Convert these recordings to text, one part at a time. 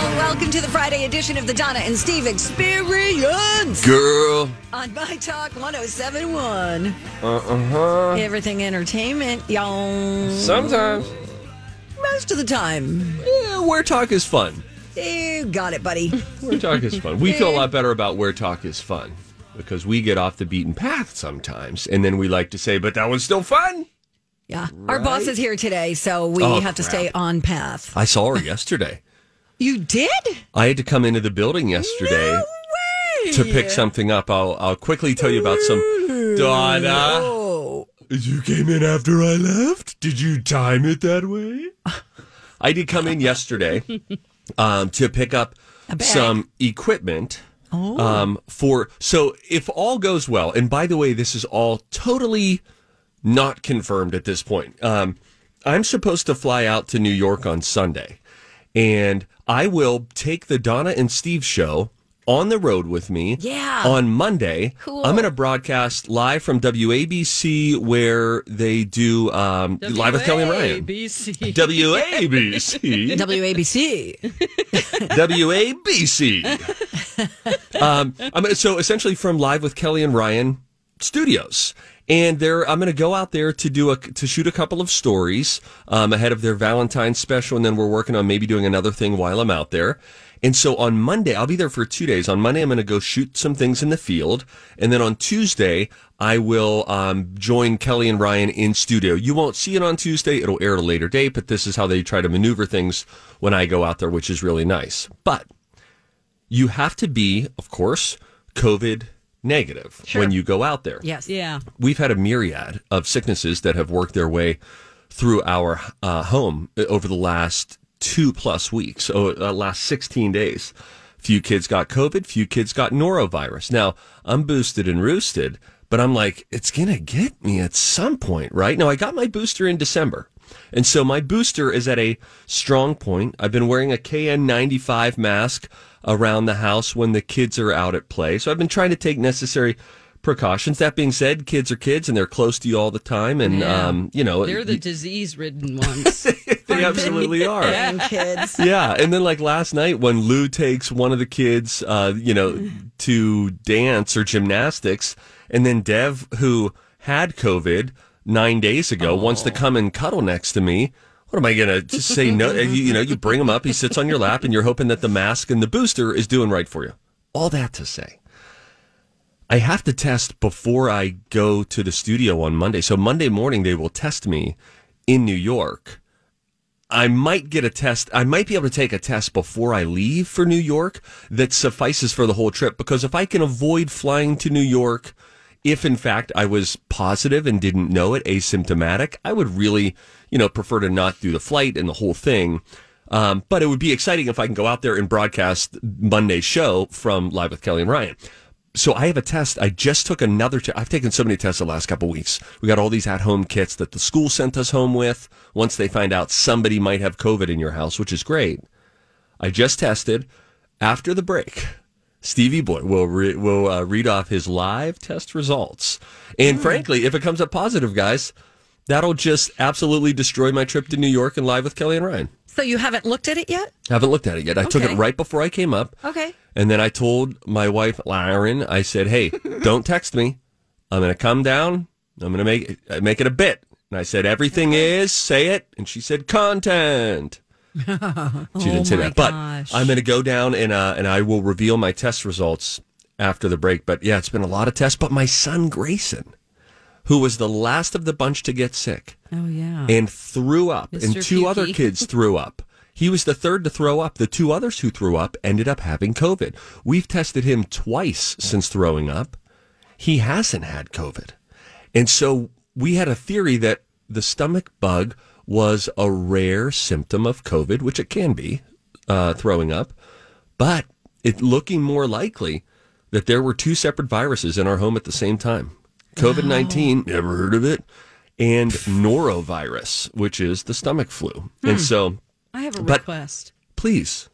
Welcome to the Friday edition of the Donna and Steve Experience Girl. on My Talk 1071. Uh-huh. Everything entertainment, y'all. Sometimes. Most of the time. Yeah, where talk is fun. You got it, buddy. Where talk is fun. We feel a lot better about where talk is fun because we get off the beaten path sometimes, and then we like to say, "But that was still fun." Yeah. Our boss is here today, so we Oh, have to crap. stay on path. I saw her yesterday. You did? I had to come into the building yesterday way. to pick something up. I'll I'll quickly tell you about some. Donna, Oh. you came in after I left. Did you time it that way? I did come in yesterday um, to pick up some equipment. Um, for so if all goes well, and by the way, this is all totally not confirmed at this point. Um, I'm supposed to fly out to New York on Sunday, and I will take the Donna and Steve show on the road with me. Yeah. On Monday, Cool. I'm going to broadcast live from WABC where they do um, live with Kelly and Ryan. WABC. WABC. WABC. WABC. um, I'm gonna, so essentially from Live with Kelly and Ryan Studios. And I'm going to go out there to do a to shoot a couple of stories um, ahead of their Valentine's special, and then we're working on maybe doing another thing while I'm out there. And so on Monday, I'll be there for two days. On Monday, I'm going to go shoot some things in the field, and then on Tuesday, I will um, join Kelly and Ryan in studio. You won't see it on Tuesday; it'll air at a later date. But this is how they try to maneuver things when I go out there, which is really nice. But you have to be, of course, COVID negative when you go out there. Yes. Yeah. We've had a myriad of sicknesses that have worked their way through our uh, home over the last two plus weeks, oh, uh, last 16 days. Few kids got COVID, few kids got norovirus. Now, I'm boosted and roosted, but I'm like, it's going to get me at some point, right? Now, I got my booster in December. And so my booster is at a strong point. I've been wearing a KN95 mask around the house when the kids are out at play. So I've been trying to take necessary precautions. That being said, kids are kids and they're close to you all the time. And, Yeah. um, you know, They're the disease ridden ones. they absolutely are. And kids. Yeah, and then like last night when Lou takes one of the kids, uh, you know, to dance or gymnastics, and then Dev, who had COVID nine days ago, wants to oh. come and cuddle next to me. What am I gonna just say? No, you, you know, you bring him up, he sits on your lap, and you're hoping that the mask and the booster is doing right for you. All that to say, I have to test before I go to the studio on Monday. So Monday morning they will test me in New York. I might get a test. I might be able to take a test before I leave for New York that suffices for the whole trip. Because if I can avoid flying to New York, if in fact I was positive and didn't know it, asymptomatic, I would really, you know, prefer to not do the flight and the whole thing. Um, but it would be exciting if I can go out there and broadcast Monday's show from Live with Kelly and Ryan. So I have a test. I just took another. test. I've taken so many tests the last couple weeks. We got all these at-home kits that the school sent us home with. Once they find out somebody might have COVID in your house, which is great. I just tested. After the break, Stevie Boy will re- will uh, read off his live test results. And frankly, if it comes up positive, guys, that'll just absolutely destroy my trip to New York and live with Kelly and Ryan. So you haven't looked at it yet? Haven't looked at it yet. I took it right before I came up. Okay. And then I told my wife, Lauren, I said, hey, don't text me. I'm going to come down. I'm going to make make it a bit. And I said, everything is, say it. And she said, content. She didn't say my that, but gosh. I'm going to go down and uh, and I will reveal my test results after the break. But yeah, it's been a lot of tests. But my son Grayson, who was the last of the bunch to get sick, Oh yeah. and threw up, and Mr. two other kids threw up. He was the third to throw up. The two others who threw up ended up having COVID. We've tested him twice since throwing up. He hasn't had COVID. And so we had a theory that the stomach bug was a rare symptom of COVID, which it can be, uh, throwing up, but it's looking more likely that there were two separate viruses in our home at the same time. COVID 19, never heard of it, and norovirus, which is the stomach flu. And so, I have a request. please.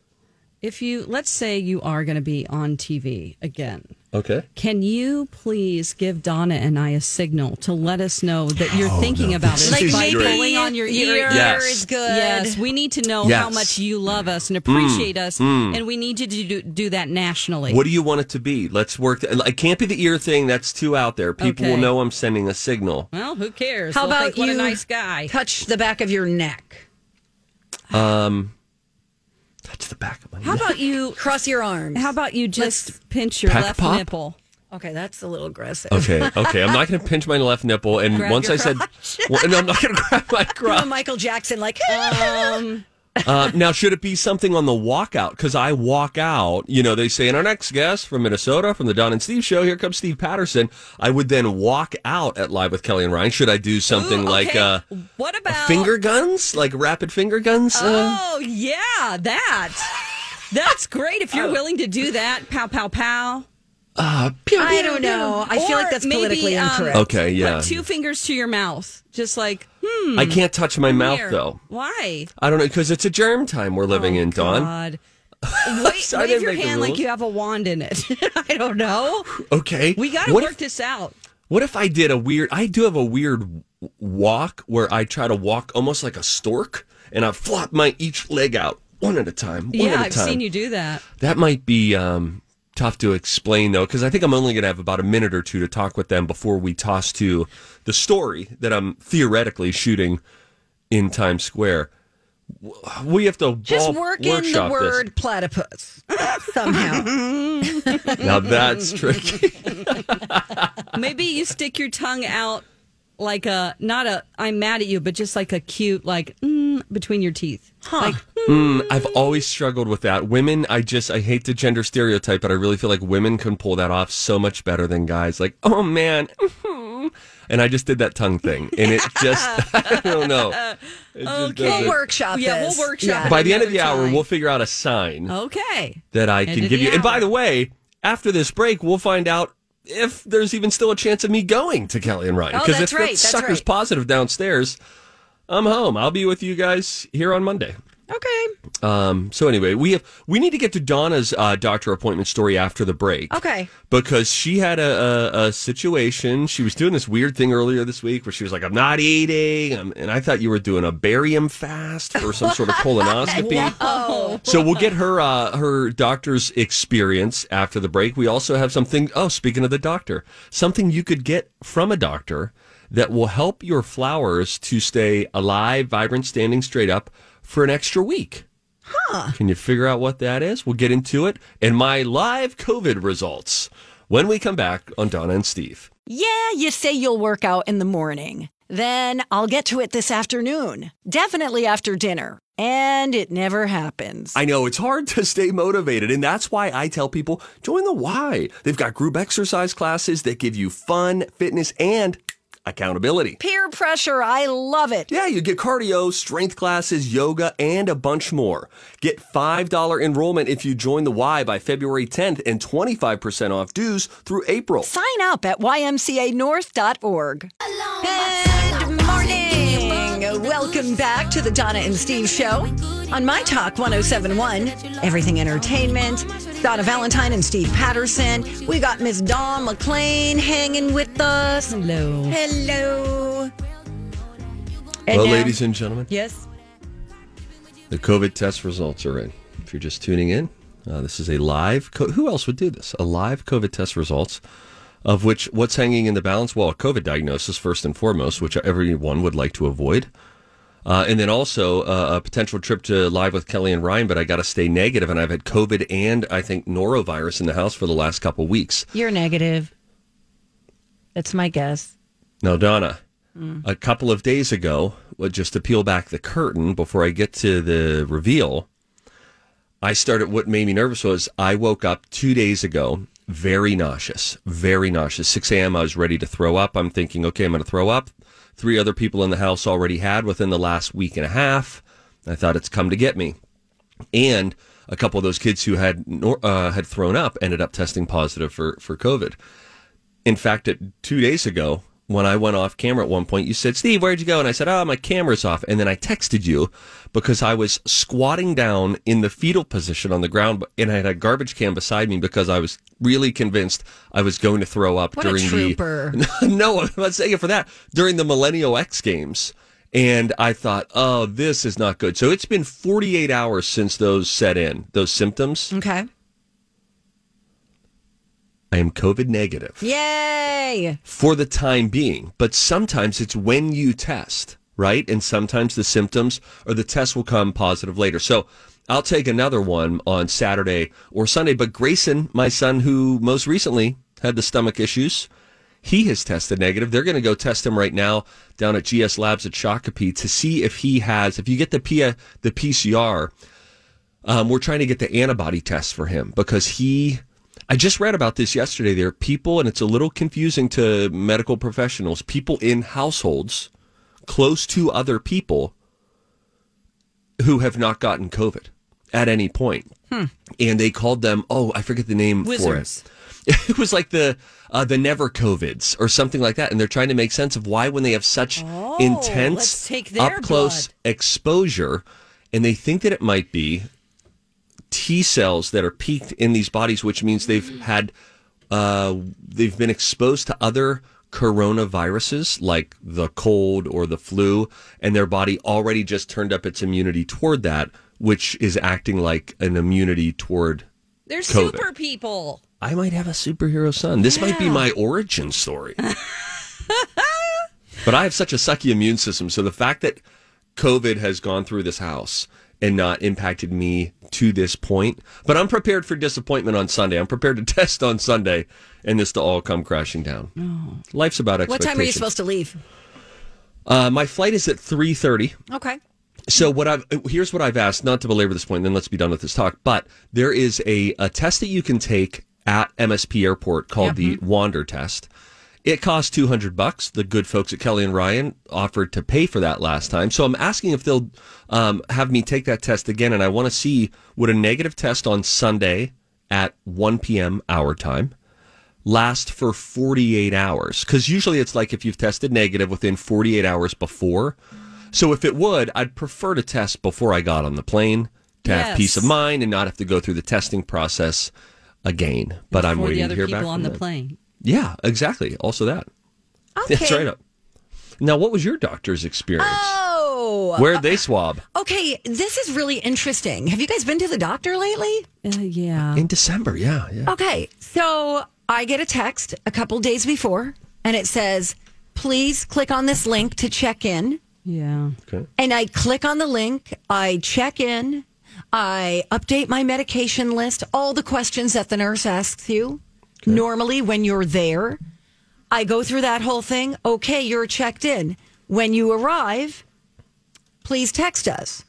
If you let's say you are going to be on TV again, Okay. can you please give Donna and I a signal to let us know that you're oh, thinking about it Like by maybe pulling on your ear? ear Yes. is good. Yes, we need to know how much you love us and mm. appreciate us, mm. and we need you to do, do that nationally. What do you want it to be? Let's work. It can't be the ear thing. That's too out there. People will know I'm sending a signal. well, who cares? How They'll about think, what you a nice guy? touch the back of your neck? Um, Touch the back of my How neck. about you? Cross your arms. How about you just pinch your Peck left pop? nipple? Okay, that's a little aggressive. Okay, okay. I'm not going to pinch my left nipple. And Grab once your I said, well, no, I'm not going to grab my Oh, crotch. Michael Jackson, like, Um, Uh, now, should it be something on the walkout? Because I walk out. You know, they say, and our next guest from Minnesota, from the Don and Steve show, here comes Steve Patterson. I would then walk out at Live with Kelly and Ryan. Should I do something Ooh, like uh, what about finger guns, like rapid finger guns? Uh, Oh yeah, that. That's great if you're willing to do that. Pow pow pow. Uh, pew, I don't pew. know. I feel like that's maybe, politically um, incorrect. Okay, yeah. Put two fingers to your mouth, just like hmm. I can't touch my mouth here. though. Why? I don't know because it's a germ time we're living Oh, in, Dawn. God. Wait, I wave your make the hand like you have a wand in it. I don't know. Okay, We got to what work if, this out. What if I did a weird? I do have a weird walk where I try to walk almost like a stork, and I flop my each leg out one at a time. One yeah, at a I've time. seen you do that. That might be um, tough to explain though, because I think I'm only going to have about a minute or two to talk with them before we toss to the story that I'm theoretically shooting in Times Square. We have to Just ball- work in the workshop this. word platypus somehow. Now that's tricky. Maybe you stick your tongue out like a not a I'm mad at you, but just like a cute like mm, between your teeth. Like Mm, I've always struggled with that. Women, I just I hate the gender stereotype, but I really feel like women can pull that off so much better than guys. Like, oh man, and I just did that tongue thing, and it just I don't know. It Okay. doesn't- we'll workshop Yeah, this. we'll workshop Yeah. By the end of the Another hour, we'll figure out a sign okay. that I End can give the you. And by the way, after this break, we'll find out if there's even still a chance of me going to Kelly and Ryan. Oh, Because that's if right, that that's sucker's right. positive downstairs, I'm home. I'll be with you guys here on Monday. Okay. Um, so anyway, we have we need to get to Donna's uh, doctor appointment story after the break. Okay. Because she had a, a, a situation. She was doing this weird thing earlier this week where she was like, "I'm not eating," um, and I thought you were doing a barium fast for some sort of colonoscopy. So we'll get her uh, her doctor's experience after the break. We also have something. Oh, speaking of the doctor, something you could get from a doctor that will help your flowers to stay alive, vibrant, standing straight up for an extra week. Huh. Can you figure out what that is? We'll get into it and my live COVID results when we come back on Donna and Steve. Yeah, you say you'll work out in the morning. Then I'll get to it this afternoon. Definitely after dinner. And it never happens. I know it's hard to stay motivated, and that's why I tell people join the Y. They've got group exercise classes that give you fun, fitness, and accountability. Peer pressure, I love it. Yeah, you get cardio, strength classes, yoga, and a bunch more. Get $5 enrollment if you join the Y by February 10th and 25% off dues through April. Sign up at ymcanorth.org. Good morning. Welcome back to the Donna and Steve show on My Talk 1071, Everything Entertainment. Donna Valentine and Steve Patterson. We got Miss Dawn McLean hanging with us. Hello. Hello. And Well, now- ladies and gentlemen, Yes. the COVID test results are in. If you're just tuning in, uh, this is a live. Co- who else would do this? A live COVID test results, of which what's hanging in the balance? Well, a COVID diagnosis first and foremost, which everyone would like to avoid. Uh, and then also uh, a potential trip to live with Kelly and Ryan, but I got to stay negative, and I've had COVID and I think norovirus in the house for the last couple weeks. You're negative. That's my guess. Now, Donna, a couple of days ago, just to peel back the curtain before I get to the reveal, I started. What made me nervous was I woke up two days ago, very nauseous, very nauseous. 6 a.m. I was ready to throw up. I'm thinking, okay, I'm going to throw up. Three other people in the house already had within the last week and a half. I thought it's come to get me. And a couple of those kids who had uh, had thrown up ended up testing positive for, for COVID. In fact, two days ago, when I went off camera at one point, you said, Steve, where'd you go? And I said, Oh, my camera's off. And then I texted you because I was squatting down in the fetal position on the ground and I had a garbage can beside me because I was really convinced I was going to throw up What during the. no, I'm not saying it for that. During the Millennial X Games. And I thought, oh, this is not good. So it's been 48 hours since those set in, those symptoms. Okay. I am COVID negative. Yay! for the time being. But sometimes it's when you test, right? And sometimes the symptoms or the test will come positive later. So I'll take another one on Saturday or Sunday. But Grayson, my son, who most recently had the stomach issues, he has tested negative. They're going to go test him right now down at GS Labs at Shakopee to see if he has, if you get the, P- the PCR, um, we're trying to get the antibody test for him because he I just read about this yesterday. There are people, and it's a little confusing to medical professionals, people in households close to other people who have not gotten COVID at any point. And they called them, oh, I forget the name Wizards. for it. It was like the uh, the never COVIDs or something like that. And they're trying to make sense of why, when they have such Oh, intense, take up close exposure, and they think that it might be T cells that are peaked in these bodies, which means they've had uh, they've been exposed to other coronaviruses like the cold or the flu, and their body already just turned up its immunity toward that, which is acting like an immunity toward. They're COVID. super people. I might have a superhero son. This might be my origin story. but I have such a sucky immune system, so the fact that COVID has gone through this house and not impacted me to this point. But I'm prepared for disappointment on Sunday. I'm prepared to test on Sunday and this to all come crashing down. Life's about What time are you supposed to leave? Uh, my flight is at 3.30. Okay. So what I've here's what I've asked, not to belabor this point, then let's be done with this talk. But there is a, a test that you can take at MSP Airport called the Wander test. It costs two hundred bucks. The good folks at Kelly and Ryan offered to pay for that last time, so I'm asking if they'll um, have me take that test again. And I want to see would a negative test on Sunday at 1 p.m. our time last for 48 hours? Because usually it's like if you've tested negative within 48 hours before. So if it would, I'd prefer to test before I got on the plane to have peace of mind and not have to go through the testing process again. But I'm for waiting the other to hear people back on from the them. plane. Yeah, exactly. Also that. That's right up. Now, what was your doctor's experience? Oh, Where'd they swab? okay. This is really interesting. Have you guys been to the doctor lately? Uh, yeah. In December, yeah, yeah. Okay, so I get a text a couple days before, and it says, "Please click on this link to check in." Yeah. Okay. And I click on the link, I check in, I update my medication list, all the questions that the nurse asks you. Normally, when you're there, I go through that whole thing. Okay, you're checked in. When you arrive, please text us.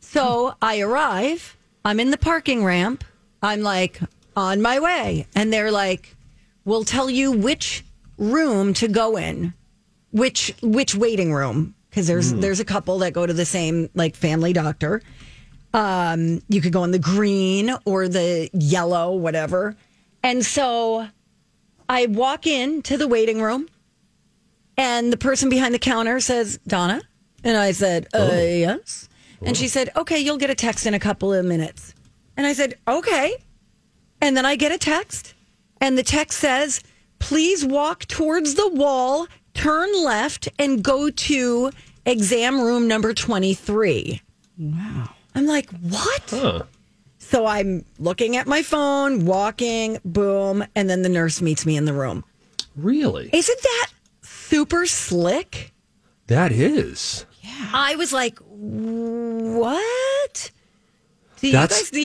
So I arrive, I'm in the parking ramp, I'm like on my way. And they're like, we'll tell you which room to go in which which waiting room because there's there's a couple that go to the same like family doctor um you could go in the green or the yellow whatever and so i walk into the waiting room and the person behind the counter says donna and i said uh, yes and she said okay you'll get a text in a couple of minutes and i said okay and then I get a text, and the text says, please walk towards the wall, turn left, and go to exam room number 23. Wow. I'm like, what? Huh. So I'm looking at my phone, walking, boom, and then the nurse meets me in the room. Really? Isn't that super slick? That is. Yeah. I was like, what? Do you That's- guys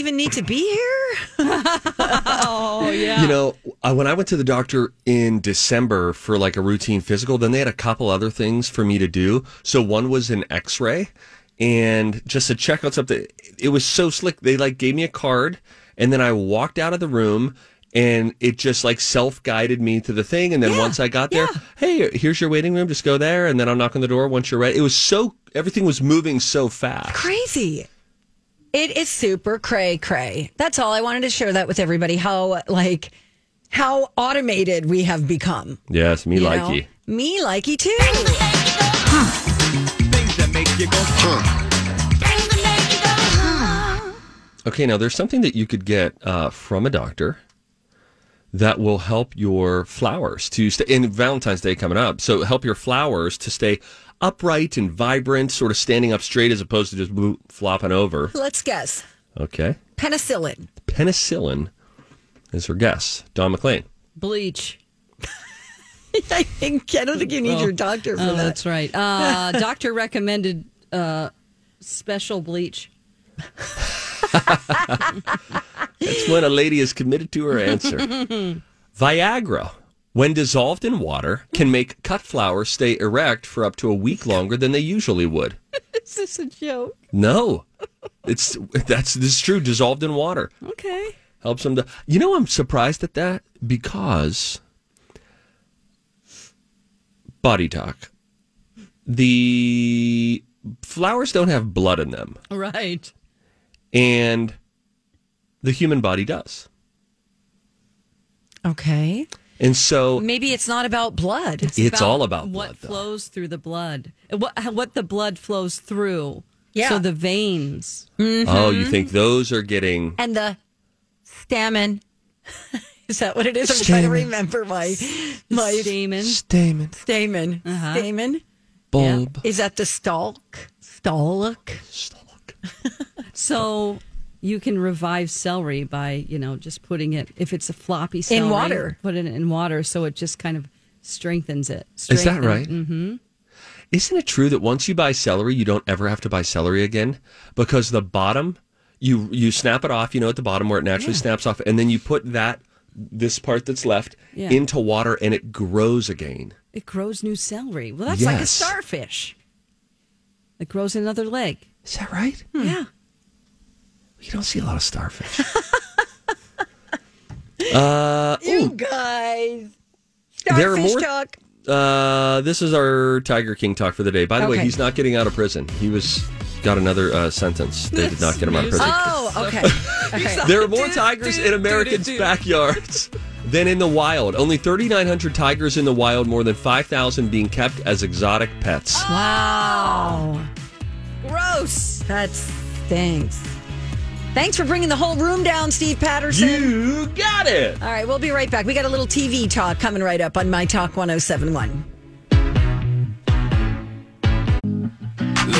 Even need to be here? Oh yeah. You know, uh, when I went to the doctor in December for like a routine physical, then they had a couple other things for me to do. So one was an X-ray, and just to check out something. It was so slick. They like gave me a card, and then I walked out of the room. And it just like self guided me to the thing. And then once I got there, hey, here's your waiting room. Just go there. And then I'll knock on the door once you're ready. It was so, everything was moving so fast. Crazy. It is super cray cray. That's all. I wanted to share that with everybody. How like how automated we have become. Yes, me you like know? you. Me likey too. Okay, now there's something that you could get uh, from a doctor that will help your flowers to stay. And Valentine's Day coming up, so help your flowers to stay upright and vibrant, sort of standing up straight as opposed to just boo- flopping over. Let's guess. Okay, Penicillin. penicillin is her guess. Dawn McLean. Bleach. I think I don't think you need your doctor for Oh, that. that's right. Uh, doctor recommended uh, special bleach. That's when a lady is committed to her answer. Viagra, when dissolved in water, can hmm. make cut flowers stay erect for up to a week longer than they usually would. Is this a joke? No, it's that's this is true. Dissolved in water Okay. helps them to. You know, I'm surprised at that because body talk. The flowers don't have blood in them, Right. and the human body does. Okay. And so Maybe it's not about blood. it's all about what blood. though. flows through the blood. What what the blood flows through. Yeah. So the veins. Oh, you mm-hmm. think those are getting and the stamen. is that what it is? I'm trying to remember my my Stamen. stamen, stamen. Uh-huh. Stamen. bulb, Is that the stalk? Stalk. stalk? So you can revive celery by, you know, just putting it if it's a floppy celery. in water. Put it in water so it just kind of strengthens it. Is that right? Mm-hmm. Isn't it true that once you buy celery, you don't ever have to buy celery again because the bottom you you snap it off, you know, at the bottom where it naturally snaps off, and then you put that this part that's left Yeah. into water and it grows again. It grows new celery. Well, that's like a starfish. It grows another leg. Is that right? Yeah. You don't see a lot of starfish. uh, You ooh, guys. There are Starfish more- talk. uh, this is our Tiger King talk for the day. By the way, Okay. he's not getting out of prison. He was got another uh, sentence. They did not get him out of prison. Oh, okay. okay. There are more tigers in Americans' backyards than in the wild. Only 3,900 tigers in the wild, more than 5,000 being kept as exotic pets. Wow. Gross. That stinks. Thanks for bringing the whole room down, Steve Patterson. You got it. All right, we'll be right back. We got a little TV talk coming right up on My Talk 1071.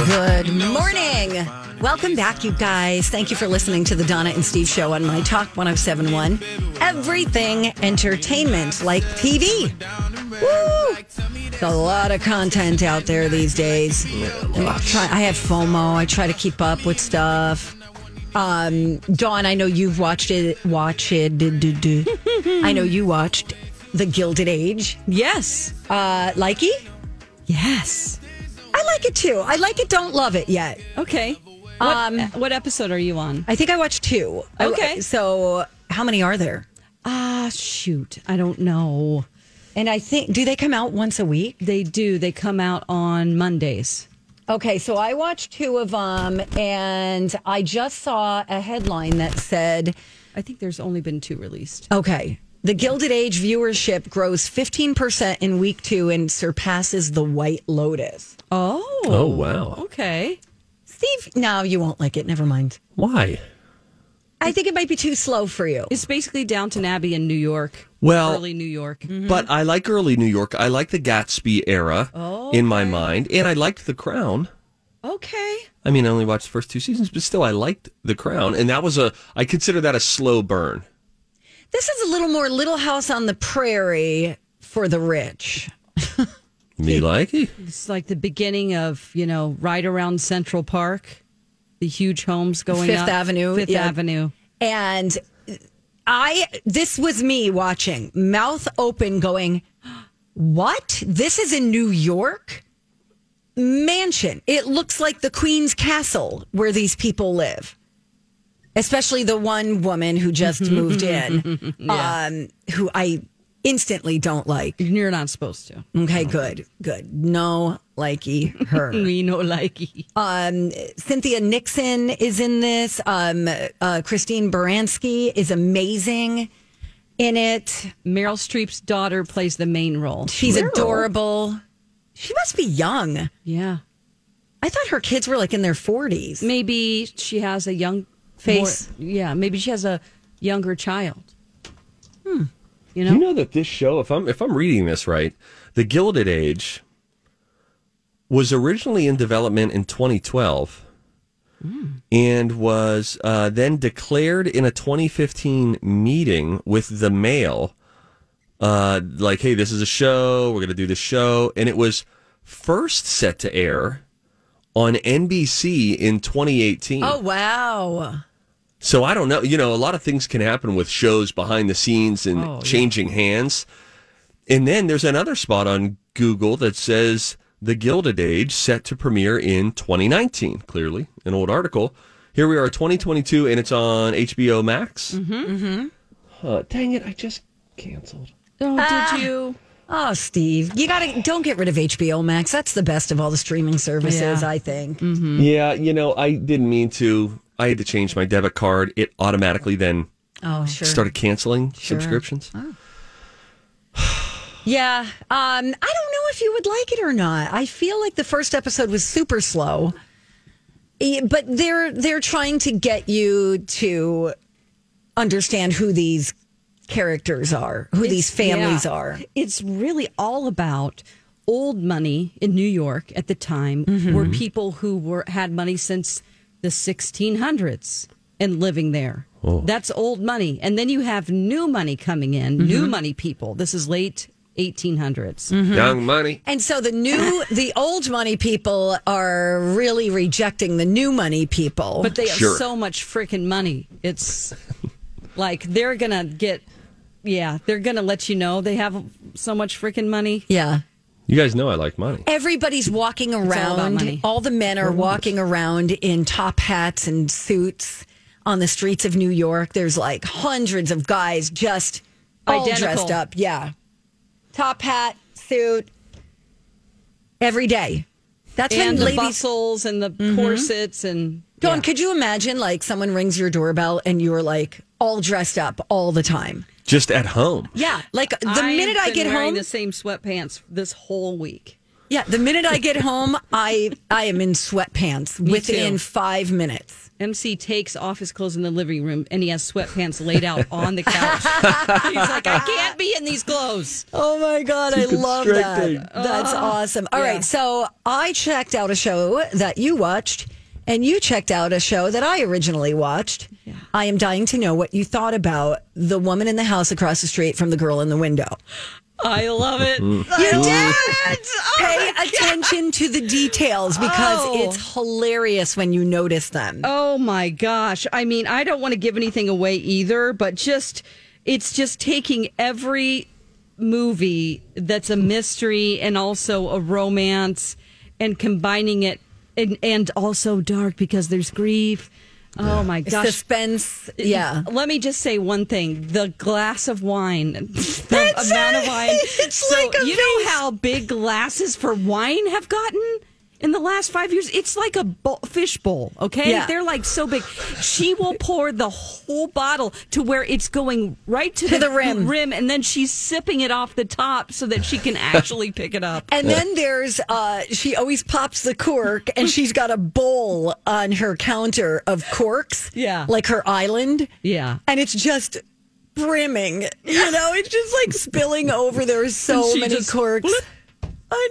Good morning. Welcome back, you guys. Thank you for listening to the Donna and Steve show on My Talk 1071. Everything entertainment like TV. Woo! There's a lot of content out there these days. I, I have FOMO. I try to keep up with stuff. Um, Dawn, I know you've watched it. Watch it. do, do, do. I know you watched The Gilded Age. Yes. Uh, likey? Yes. I like it too. I like it. Don't love it yet. Okay. What, Um, what episode are you on? I think I watched two. I- Okay. so how many are there? Ah, shoot. I don't know. And I think do they come out once a week? They do. They come out on Mondays. Okay, so I watched two of them, and I just saw a headline that said, I think there's only been two released. "Okay, the Gilded Age viewership grows 15% in week two and surpasses The White Lotus." Oh. Oh, wow. Okay. Steve, no, you won't like it. Never mind. Why? I think it might be too slow for you. It's basically Downton Abbey in New York. Well- early New York. But mm-hmm. I like early New York. I like the Gatsby era in my mind, and I liked The Crown. Okay. I mean, I only watched the first two seasons, but still, I liked The Crown, and that was a. I consider that a slow burn. This is a little more Little House on the Prairie for the rich. Me like it. It's like the beginning of, you know, right around Central Park, the huge homes going Fifth up. Avenue, Fifth yeah. Avenue. And I, this was me watching, mouth open, going, What? This is in New York? Mansion. It looks like the Queen's Castle where these people live. Especially the one woman who just moved in, um, who I instantly don't like. You're not supposed to. Okay, good, good. No likey her. We know likey. Um, Cynthia Nixon is in this. Um, uh, Christine Baranski is amazing in it. Meryl Streep's daughter plays the main role. She's adorable. She must be young. Yeah. I thought her kids were like in their 40s. Maybe she has a young Face. more- yeah, maybe she has a younger child. Hmm. You know? You know that this show, if I'm if I'm reading this right, The Gilded Age was originally in development in 2012 and was uh, then declared in a 2015 meeting with the Mail, uh, like, hey, this is a show, we're going to do this show, and it was first set to air on NBC in 2018. Oh, wow. So I don't know. You know, a lot of things can happen with shows behind the scenes and Oh, yeah. changing hands. And then there's another spot on Google that says The Gilded Age set to premiere in 2019. Clearly, an old article. Here we are, 2022, and it's on HBO Max. Mm-hmm. Uh, dang it! I just canceled. Oh, did you? Oh, Steve, you gotta don't get rid of HBO Max. That's the best of all the streaming services, Yeah. I think. Yeah, you know, I didn't mean to. I had to change my debit card. It automatically then Oh, sure. started canceling subscriptions. Yeah, um, I don't know if you would like it or not. I feel like the first episode was super slow, but they're they're trying to get you to understand who these characters are, who these families Yeah. are. It's really all about old money in New York at the time Mm-hmm. were people who were had money since the 1600s and living there. Oh. That's old money. And then you have new money coming in, new Mm-hmm. money people. This is late 1800s. Mm-hmm. Young money. And so the new, the old money people are really rejecting the new money people. But they have so much freaking money. It's like they're going to get yeah, they're going to let you know they have so much freaking money. yeah. You guys know I like money. Everybody's walking around. money. All the men are walking around in top hats and suits on the streets of New York. There's like hundreds of guys just all Identical. dressed up. Yeah. Top hat, suit, every day. That's and when the ladies. bustles and the mm-hmm. corsets and Dawn, yeah. could you imagine like someone rings your doorbell and you're like all dressed up all the time? Just at home. Yeah. Like the I've minute I get wearing home. the same sweatpants this whole week. Yeah, the minute I get home, I I am in sweatpants within too. five minutes. MC takes off his clothes in the living room and he has sweatpants laid out on the couch. He's like, I can't be in these clothes. Oh my god, I love that. constricting. That's awesome. All right, yeah. so I checked out a show that you watched, and you checked out a show that I originally watched. I am dying to know what you thought about the woman in the house across the street from the girl in the window. I love it. Mm-hmm. You did. Oh Pay attention to the details because Oh. it's hilarious when you notice them. Oh my gosh. I mean, I don't want to give anything away either, but just it's just taking every movie that's a mystery and also a romance and combining it and, and also dark because there's grief. Oh my gosh. Suspense. Yeah. Let me just say one thing: the glass of wine, the amount of wine. It's so like a you know how big glasses for wine have gotten in the last five years. It's like a bowl, fish bowl. Okay, Yeah. they're like so big. She will pour the whole bottle to where it's going right to, To the rim. rim, and then she's sipping it off the top so that she can actually pick it up. And then there's uh she always pops the cork and she's got a bowl on her counter of corks. Yeah. Like her island. Yeah. And it's just brimming. You know, it's just like spilling over. There's so many just- corks. I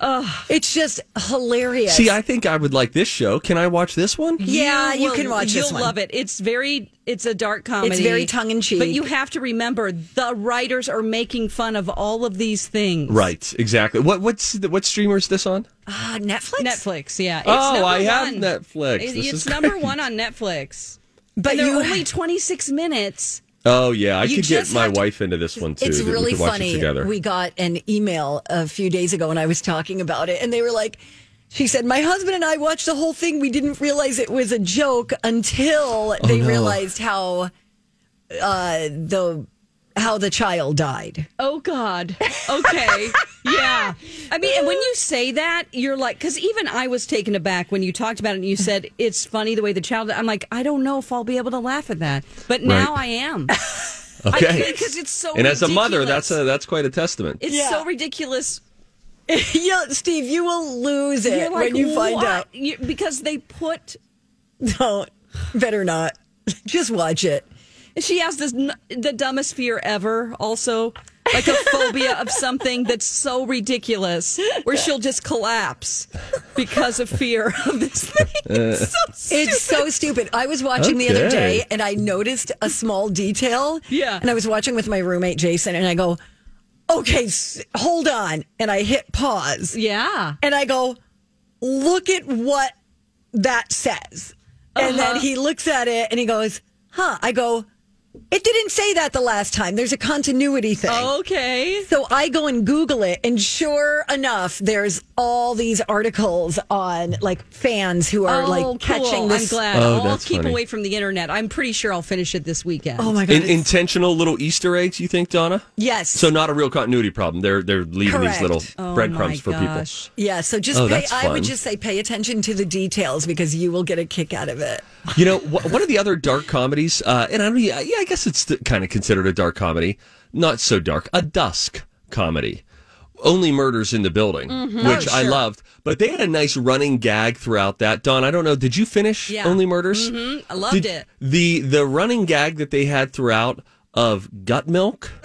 know. It's just hilarious. See, I think I would like this show. Can I watch this one? Yeah, you will- can watch You'll love it. It's very. It's a dark comedy. It's very tongue-in-cheek. But you have to remember the writers are making fun of all of these things. Right, exactly. What what's the, what streamer is this on? Ah, Netflix? Netflix. Yeah. It's Oh, I have one. Netflix. It- This it's is number great. one on Netflix. But and they're you only twenty six minutes. Oh yeah, I You could get my to- wife into this one too. It's that we really funny. It. We got an email a few days ago and I was talking about it, and they were like, she said, My husband and I watched the whole thing. We didn't realize it was a joke until they Oh, no. realized how uh, the how the child died. Oh God. Okay. yeah. I mean, and when you say that, you're like, because even I was taken aback when you talked about it and you said it's funny the way the child. I'm like, I don't know if I'll be able to laugh at that, but now Right. I am. okay, because it's so. and as a mother, ridiculous. that's a that's quite a testament. It's Yeah. so ridiculous. yeah, Steve, you will lose it You're like, when you find what? out. You- because they put. Don't. Better not. Just watch it. She has this the dumbest fear ever. Also, like a phobia of something that's so ridiculous, where she'll just collapse because of fear of this thing. It's so stupid. It's so stupid. I was watching the other day and I noticed a small detail. Yeah. And I was watching with my roommate Jason and I go, okay, hold on. And I hit pause yeah. and I go, look at what that says. And Uh-huh. then he looks at it and he goes, huh. I go, it didn't say that the last time. There's a continuity thing. Okay. So I go and Google it, and sure enough, there's all these articles on like fans who are oh, like cool. catching this. I'm glad. Oh, I'll that's keep funny. away from the internet. I'm pretty sure I'll finish it this weekend. Oh my god! In, intentional little Easter eggs, you think, Donna? yes. So not a real continuity problem. They're they're leaving Correct. these little Oh breadcrumbs for people. yeah. So just Oh, pay. that's I would just say pay attention to the details because you will get a kick out of it. You know, wh- one of the other dark comedies, uh, and I don't, yeah, I guess it's kind of considered a dark comedy. Not so dark, a dusk comedy. Only murders in the building, Mm-hmm. which Oh, I loved. But they had a nice running gag throughout that. Dawn, I don't know, did you finish Yeah. Only Murders? Mhm. I loved Did- it. The the running gag that they had throughout of gut milk.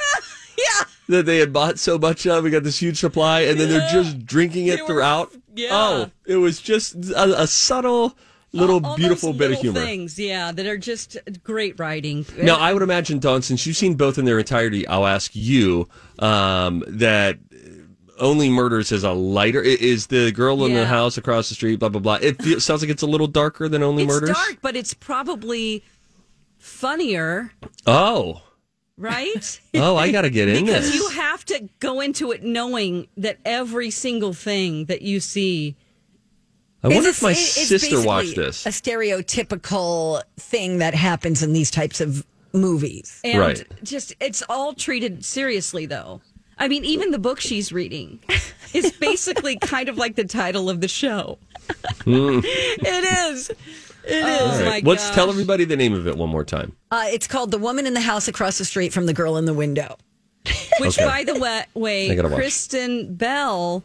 Yeah. that they had bought so much of. We got this huge supply, and then they're just drinking it They were- throughout. yeah. Oh, it was just a, a subtle, little, All beautiful those bit of little humor. Things, yeah, that are just great writing. Now, I would imagine, Dawn, since you've seen both in their entirety, I'll ask you um, that Only Murders is a lighter. Is the girl in the house across the street? Blah blah blah. It feels, sounds like it's a little darker than Only it's Murders. dark, but it's probably funnier, Oh, right? oh, I got to get in because this. you have to go into it knowing that every single thing that you see. I wonder It's if my sister watched this. A stereotypical thing that happens in these types of movies. And Right. just it's all treated seriously though. I mean, even the book she's reading is basically kind of like the title of the show. It is. It is. Oh All my right. Let's tell everybody the name of it one more time. Uh, it's called "The Woman in the House Across the Street from the Girl in the Window." Which, Okay. by the way, I watch. Kristen Bell.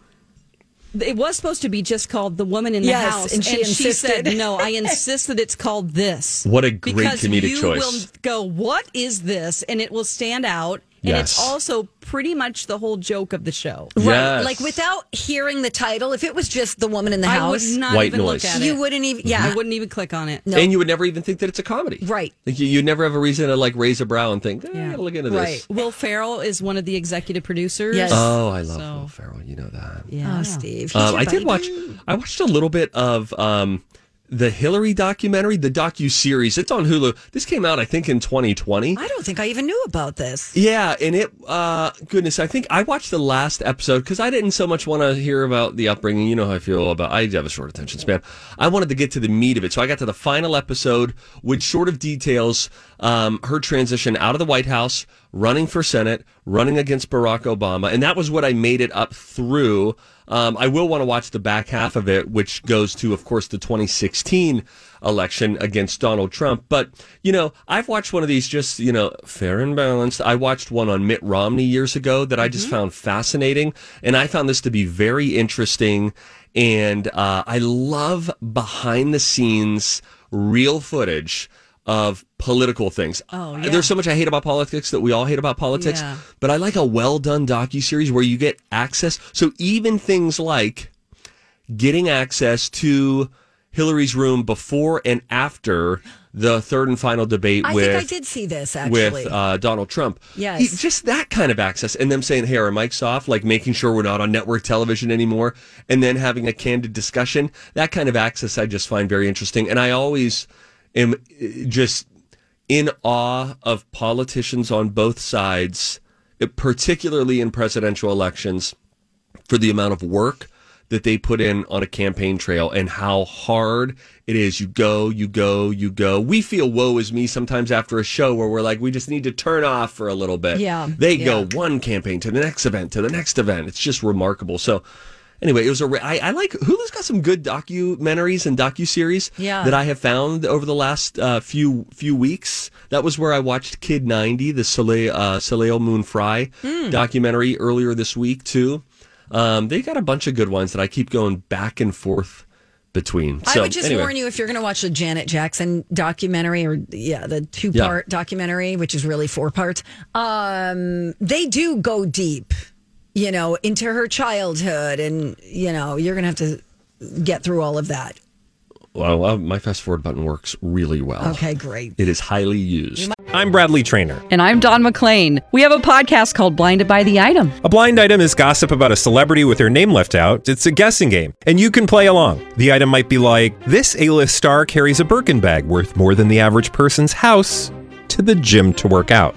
It was supposed to be just called "The Woman in the Yes, House," and she said, insisted. "No, I insist that it's called this." What a great because comedic you choice. will go, "What is this?" and it will stand out, and it's also pretty much the whole joke of the show. Right. Yes. Like without hearing the title, if it was just the woman in the I house, would not White even noise. look at it. you wouldn't even. Yeah. I wouldn't even click on it. No. And you would never even think that it's a comedy. Right. Like you, you'd never have a reason to like raise a brow and think, eh, Yeah. Look into Right. this. Will Ferrell is one of the executive producers. Yes. Oh, I love So- Will Ferrell. You know that. Yeah. Oh, Steve. he's Um, your I did watch. I watched a little bit of um, the Hillary documentary, the docu series. It's on Hulu. This came out, I think, in 2020. I don't think I even knew about this. Yeah, and it, uh, goodness, I think I watched the last episode because I didn't so much want to hear about the upbringing. You know how I feel about, I have a short attention span. I wanted to get to the meat of it. So I got to the final episode, which sort of details um, her transition out of the White House, running for Senate, running against Barack Obama. And that was what I made it up through. Um, I will want to watch the back half of it, which goes to, of course, the 2016 election against Donald Trump. But, you know, I've watched one of these just, you know, fair and balanced. I watched one on Mitt Romney years ago that I just found fascinating. And I found this to be very interesting. And uh, I love behind the scenes real footage of political things. Oh, yeah. There's so much I hate about politics that we all hate about politics, Yeah. but I like a well done docu series where you get access. So even things like getting access to Hillary's room before and after the third and final debate I with think I did see this actually. with uh, Donald Trump. Yes. He- just that kind of access. And them saying, hey, our mic's off, like making sure we're not on network television anymore, and then having a candid discussion. That kind of access I just find very interesting. And I always am just in awe of politicians on both sides, particularly in presidential elections, for the amount of work that they put in on a campaign trail and how hard it is. You go, you go, you go. We feel woe is me sometimes after a show where we're like, we just need to turn off for a little bit. Yeah, They yeah. go one campaign to the next event to the next event. It's just remarkable. So, anyway, it was a. I, I like Hulu's got some good documentaries and docu series Yeah. that I have found over the last uh, few few weeks. That was where I watched Kid 90, the Soleil, uh, Soleil Moon Frye Hmm. documentary earlier this week too. Um, they got a bunch of good ones that I keep going back and forth between. I would just anyway. warn you if you're going to watch the Janet Jackson documentary or yeah, the two part documentary, which is really four parts. Um, they do go deep, you know, into her childhood, and you know, you're going to have to get through all of that. Well, well, my fast forward button works really well. Okay, great. It is highly used. I'm Bradley Trainer. And I'm Dawn McLean. We have a podcast called Blinded by the Item. A blind item is gossip about a celebrity with their name left out. It's a guessing game, and you can play along. The item might be like this: A-list star carries a Birkin bag worth more than the average person's house to the gym to work out.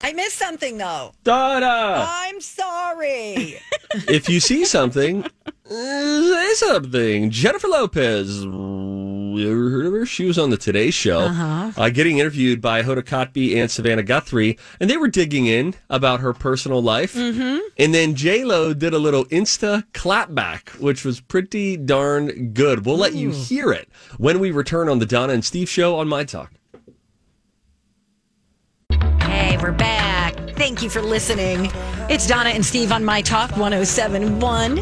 I missed something though. Donna, I'm sorry. if you see something, say something. Jennifer Lopez. You ever heard of her? She was on the Today Show, uh getting interviewed by Hoda Kotb and Savannah Guthrie, and they were digging in about her personal life. Mm-hmm. And then J Lo did a little Insta clapback, which was pretty darn good. We'll let you hear it when we return on the Donna and Steve Show on My Talk. Hey, we're back. Thank you for listening. It's Donna and Steve on My Talk 1071.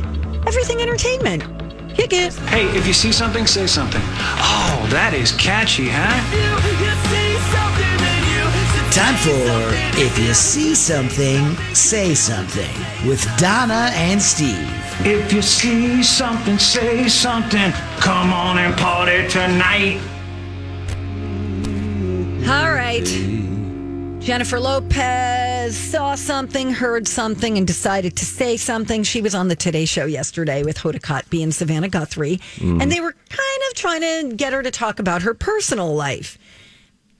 Everything Entertainment. Kick it. Hey, if you see something, say something. Oh, that is catchy, huh? Time for If You See Something, Say Something with Donna and Steve. If you see something, say something. Come on and party tonight. All right. Jennifer Lopez saw something, heard something, and decided to say something. She was on the Today Show yesterday with Hoda Kotb and Savannah Guthrie, and they were kind of trying to get her to talk about her personal life.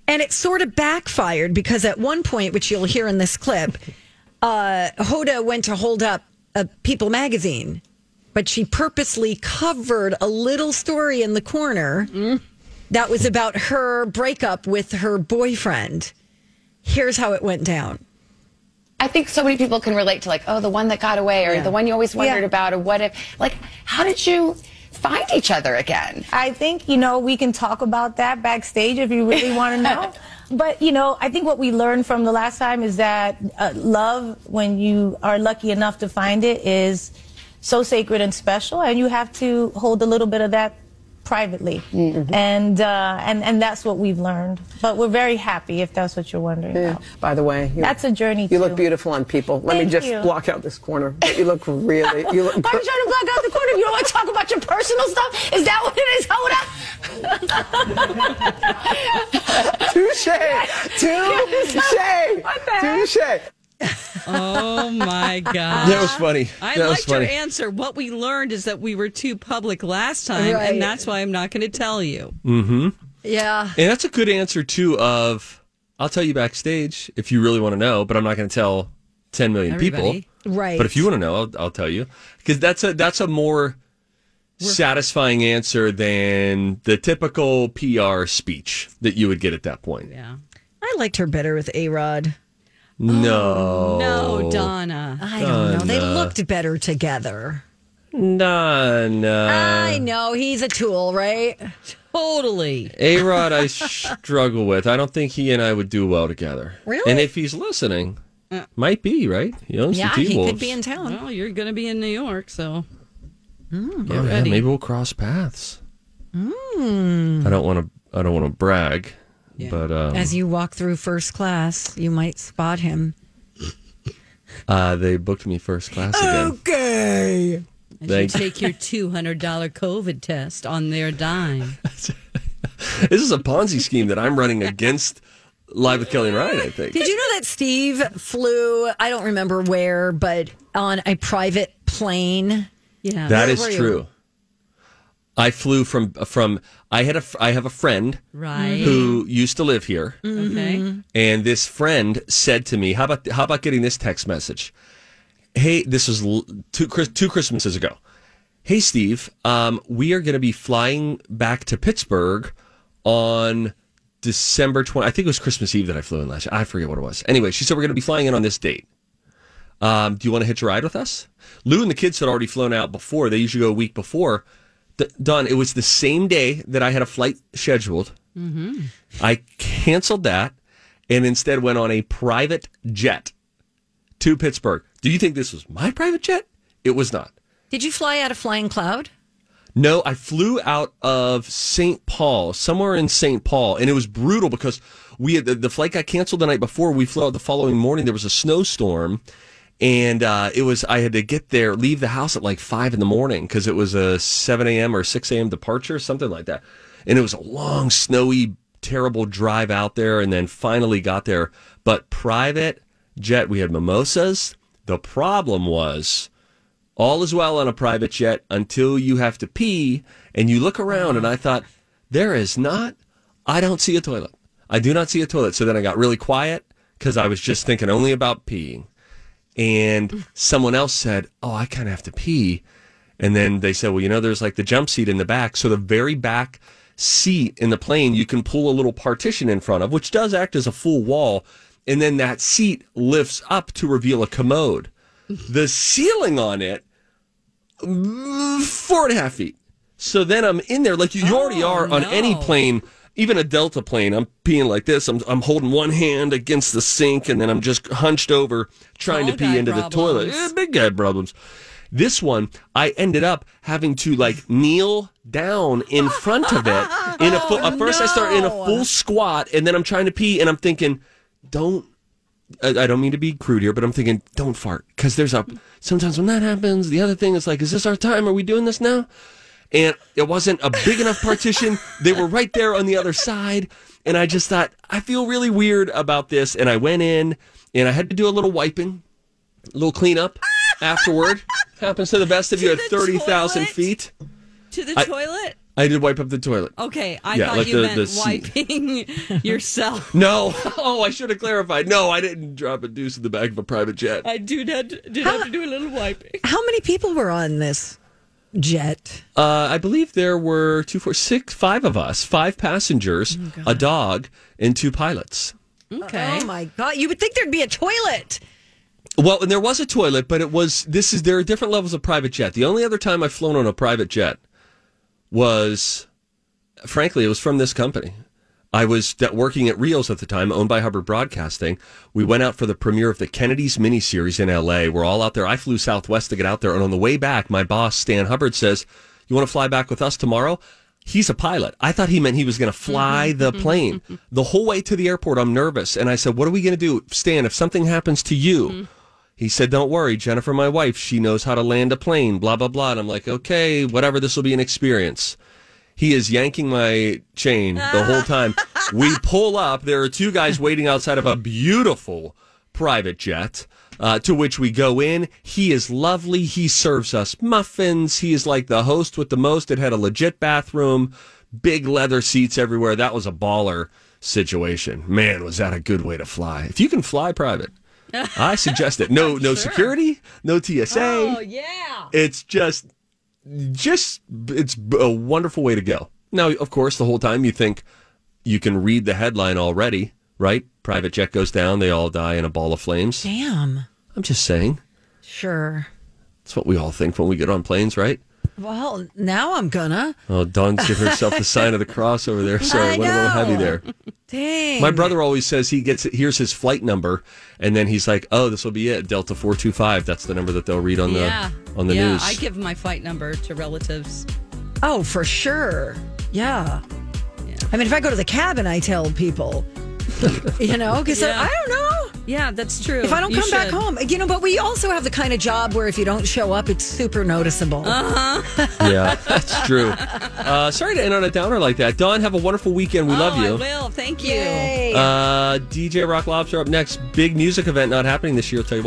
And it sort of backfired because at one point, which you'll hear in this clip, uh, Hoda went to hold up a People magazine, but she purposely covered a little story in the corner that was about her breakup with her boyfriend. Here's how it went down. I think so many people can relate to like, oh, the one that got away, or the one you always wondered Yeah. about, or what if, like, how did you find each other again? I think, you know, we can talk about that backstage if you really want to know. But, you know, I think what we learned from the last time is that uh, love, when you are lucky enough to find it, is so sacred and special. And you have to hold a little bit of that privately, and uh, and and that's what we've learned. But we're very happy if that's what you're wondering about. By the way, you, That's a journey. you too. look beautiful on people. Let me just you. block out this corner. But you look really. You look. Why are you trying to block out the corner? You don't want to talk about your personal stuff? Is that what it is? Hold up. Touche! Touche! What? Touche! Oh my god. That was funny. I that was liked your answer. What we learned is that we were too public last time, Right. and that's why I'm not going to tell you. Mm-hmm. Yeah. And that's a good answer too. Of I'll tell you backstage if you really want to know, but I'm not going to tell 10 million people. Right. But if you want to know, I'll, I'll tell you because that's a that's a more satisfying answer than the typical PR speech that you would get at that point. Yeah. I liked her better with A Rod. No, No, Donna. I don't know. They looked better together. Donna. I know. He's a tool, right? Totally. A Rod, I struggle with. I don't think he and I would do well together. Really? And if he's listening, might be right. He owns Yeah, the T he Wolves. could be in town. Well, you're going to be in New York, so get yeah, ready. maybe we'll cross paths. Mm. I don't want to. I don't want to brag, but um, As you walk through first class, you might spot him. uh, they booked me first class again. Okay. As Thank- you take your $200 COVID test on their dime. This is a Ponzi scheme that I'm running against Live with Kelly and Ryan. I think. Did you know that Steve flew, I don't remember where, but on a private plane? Yeah. That Where is were you? I flew from from. I had a. I have a friend Right. who used to live here. Okay. And this friend said to me, "How about how about getting this text message? Hey, this was two two Christmases ago. Hey, Steve, um, we are going to be flying back to Pittsburgh on December twenty. I think it was Christmas Eve that I flew in last. year. I forget what it was. Anyway, she said we're going to be flying in on this date. Um, do you want to hitch a ride with us? Lou and the kids had already flown out before. They usually go a week before. D- Done. It was the same day that I had a flight scheduled. Mm-hmm. I canceled that and instead went on a private jet to Pittsburgh. Do you think this was my private jet? It was not. Did you fly out of Flying Cloud? No, I flew out of St. Paul, somewhere in St. Paul, and it was brutal because we had the, the flight got canceled the night before. We flew out the following morning. There was a snowstorm, and uh, it was I had to get there, leave the house at like five in the morning because it was a seven a.m. or six a.m. departure, something like that. And it was a long, snowy, terrible drive out there, and then finally got there. But private jet, we had mimosas. The problem was all is well on a private jet until you have to pee and you look around and I thought there is not I don't see a toilet. I do not see a toilet. So then I got really quiet cuz I was just thinking only about peeing. And someone else said, "Oh, I kind of have to pee." And then they said, "Well, you know there's like the jump seat in the back. So the very back seat in the plane you can pull a little partition in front of, which does act as a full wall, and then that seat lifts up to reveal a commode. The ceiling on it mm, four and a half feet. So then I'm in there like you, you already are on any plane, even a Delta plane. I'm peeing like this. I'm I'm holding one hand against the sink, and then I'm just hunched over trying to pee into the toilet. problems. Eh, big guy problems. This one, I ended up having to like kneel down in front of it. In a full, at first, I start in a full squat, and then I'm trying to pee, and I'm thinking, don't I I don't mean to be crude here, but I'm thinking, don't fart. Because there's a, sometimes when that happens, the other thing is like, is this our time? Are we doing this now? And it wasn't a big enough partition. They were right there on the other side. And I just thought, I feel really weird about this. And I went in and I had to do a little wiping, a little cleanup afterward. Happens to the best of you at 30,000 toilet? feet. To the I- toilet? I did wipe up the toilet. Okay, I Yeah, thought like you the- meant the wiping yourself. No. Oh, I should have clarified. No, I didn't drop a deuce in the back of a private jet. I do did, did have to do a little wiping. How many people were on this jet? Uh, I believe there were two, four, six, five of us, five passengers, a dog, and two pilots. Okay. Oh my God. You would think there'd be a toilet. Well, and there was a toilet, but it was this is there are different levels of private jet. The only other time I've flown on a private jet was, frankly, it was from this company. I was working at Reelz at the time, owned by Hubbard Broadcasting. We went out for the premiere of the Kennedys miniseries in L.A. We're all out there. I flew Southwest to get out there, and on the way back, my boss Stan Hubbard says, "You want to fly back with us tomorrow?" He's a pilot. I thought he meant he was going to fly mm-hmm. the mm-hmm. plane. Mm-hmm. The whole way to the airport, I'm nervous. And I said, What are we going to do? Stan, if something happens to you, he said, Don't worry, Jennifer, my wife, she knows how to land a plane, blah, blah, blah. And I'm like, Okay, whatever, this will be an experience. He is yanking my chain the whole time. we pull up. There are two guys waiting outside of a beautiful private jet. Uh, to which we go in. He is lovely. He serves us muffins. He is like the host with the most. It had a legit bathroom, big leather seats everywhere. That was a baller situation. Man, was that a good way to fly. If you can fly private, I suggest it. No, no security, no TSA. Oh yeah. It's just, just, it's a wonderful way to go. Now, of course, the whole time you think you can read the headline already, right? Private jet goes down, they all die in a ball of flames. Damn. I'm just saying. Sure. That's what we all think when we get on planes, right? Well, now I'm gonna. Oh, Dawn's giving herself the sign of the cross over there. Sorry, I went a little know. heavy there. Dang. My brother always says he gets here's his flight number, and then he's like, "Oh, this will be it, Delta four two five. That's the number that they'll read on the yeah. on the yeah, news." I give my flight number to relatives. Oh, for sure. Yeah. I mean, if I go to the cabin, I tell people, you know, because Yeah. I don't know. Yeah, that's true. If I don't You come back home, you know, but we also have the kind of job where if you don't show up, it's super noticeable. Uh huh. yeah, that's true. Uh, sorry to end on a downer like that. Don, have a wonderful weekend. We love Oh, you. I will. Thank you. Uh, DJ Rock Lobster up next. Big music event not happening this year. I'll tell you why.